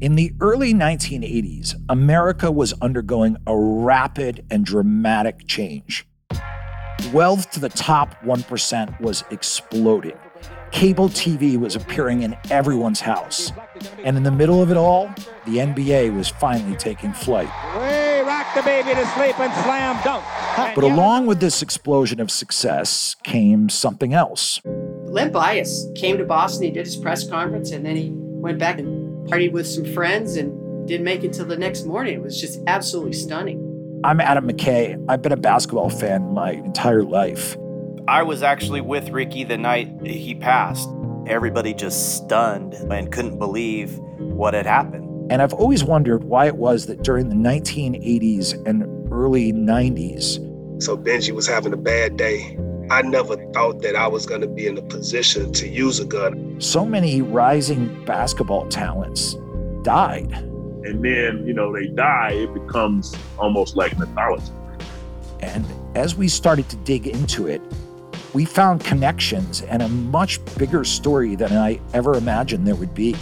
In the early 1980s, America was undergoing a rapid and dramatic change. Wealth to the top 1% was exploding. Cable TV was appearing in everyone's house. And in the middle of it all, the NBA was finally taking flight. Way rock the baby to sleep and slam dunk. But along with this explosion of success came something else. Len Bias came to Boston, he did his press conference, and then he went back and partied mm. with some friends and didn't make it till the next morning. It was just absolutely stunning. I'm Adam McKay. I've been a basketball fan my entire life. I was actually with Ricky the night he passed. Everybody just stunned and couldn't believe what had happened. And I've always wondered why it was that during the 1980s and early 90s, So Benji was having a bad day. I never thought that I was going to be in a position to use a gun. so many rising basketball talents died. and then you know they die, it becomes almost like mythology. And as we started to dig into it, we found connections and a much bigger story than I ever imagined there would be.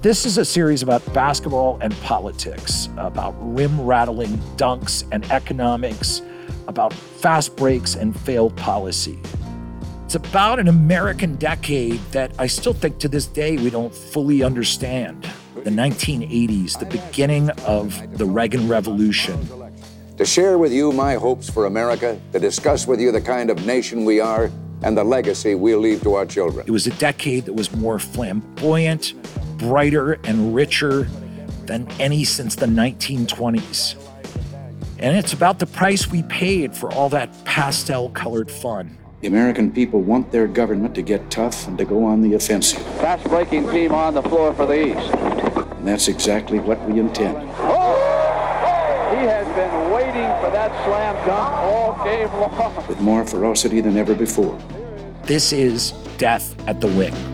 This is a series about basketball and politics, about rim rattling dunks and economics, about fast breaks and failed policy. It's about an American decade that I still think to this day we don't fully understand. The 1980s, the beginning of the Reagan Revolution, to share with you my hopes for America, to discuss with you the kind of nation we are and the legacy we'll leave to our children. It was a decade that was more flamboyant, brighter, and richer than any since the 1920s. And it's about the price we paid for all that pastel colored fun. The American people want their government to get tough and to go on the offensive. Fast breaking team on the floor for the East. And that's exactly what we intend. Oh! oh he has been waiting for that slam dunk all game long. With more ferocity than ever before. This is Death at the Wing.